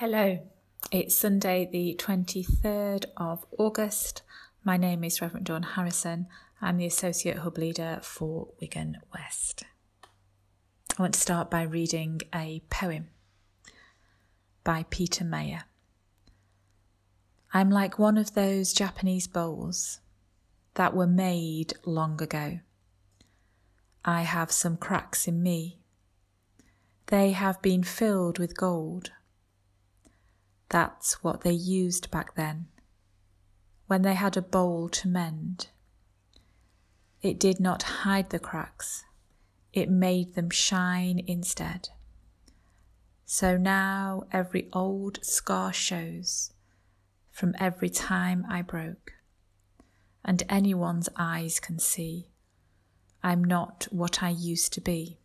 Hello, it's Sunday, the 23rd of August. My name is Reverend Dawn Harrison. I'm the Associate Hub Leader for Wigan West. I want to start by reading a poem by Peter Mayer. I'm like one of those Japanese bowls that were made long ago. I have some cracks in me. They have been filled with gold that's what they used back then, when they had a bowl to mend. It did not hide the cracks, it made them shine instead. So now every old scar shows from every time I broke, and anyone's eyes can see I'm not what I used to be.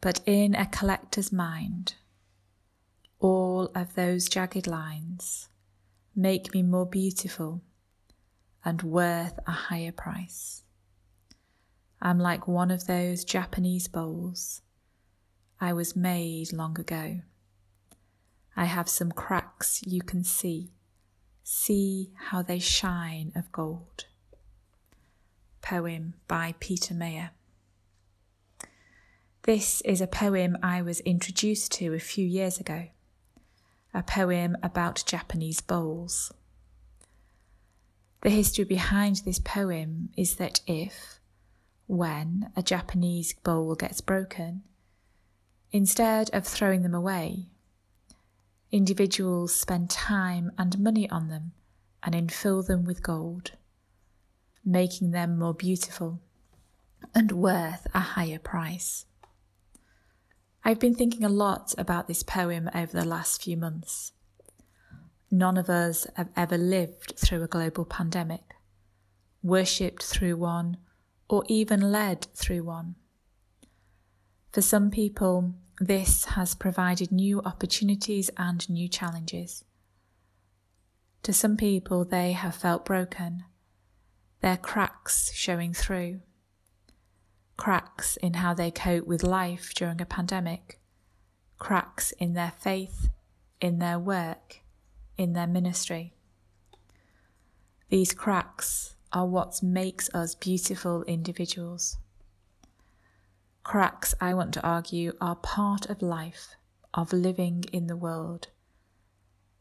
But in a collector's mind, all of those jagged lines make me more beautiful and worth a higher price. I'm like one of those Japanese bowls. I was made long ago. I have some cracks you can see. See how they shine of gold. Poem by Peter Mayer. This is a poem I was introduced to a few years ago a poem about Japanese bowls. The history behind this poem is that if, when a Japanese bowl gets broken, instead of throwing them away, individuals spend time and money on them and infill them with gold, making them more beautiful and worth a higher price. I've been thinking a lot about this poem over the last few months. None of us have ever lived through a global pandemic, worshipped through one, or even led through one. For some people, this has provided new opportunities and new challenges. To some people, they have felt broken, their cracks showing through cracks in how they cope with life during a pandemic, cracks in their faith, in their work, in their ministry. These cracks are what makes us beautiful individuals. Cracks, I want to argue, are part of life, of living in the world.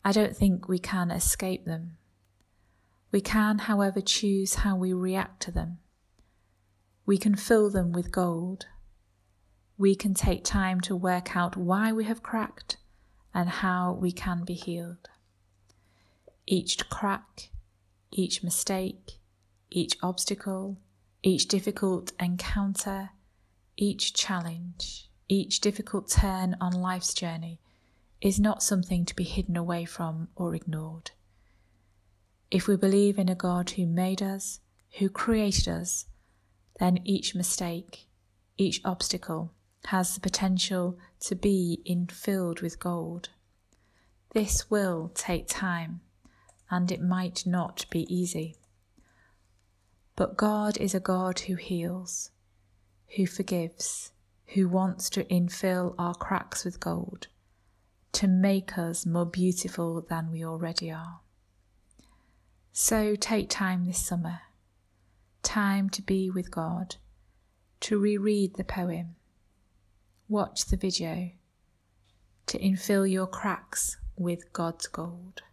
I don't think we can escape them. We can, however, choose how we react to them. We can fill them with gold. We can take time to work out why we have cracked and how we can be healed. Each crack, each mistake, each obstacle, each difficult encounter, each challenge, each difficult turn on life's journey is not something to be hidden away from or ignored. If we believe in a God who made us, who created us, then each mistake, each obstacle has the potential to be infilled with gold. This will take time and it might not be easy. But God is a God who heals, who forgives, who wants to infill our cracks with gold, to make us more beautiful than we already are. So take time this summer time to be with God, to reread the poem, watch the video, to infill your cracks with God's gold.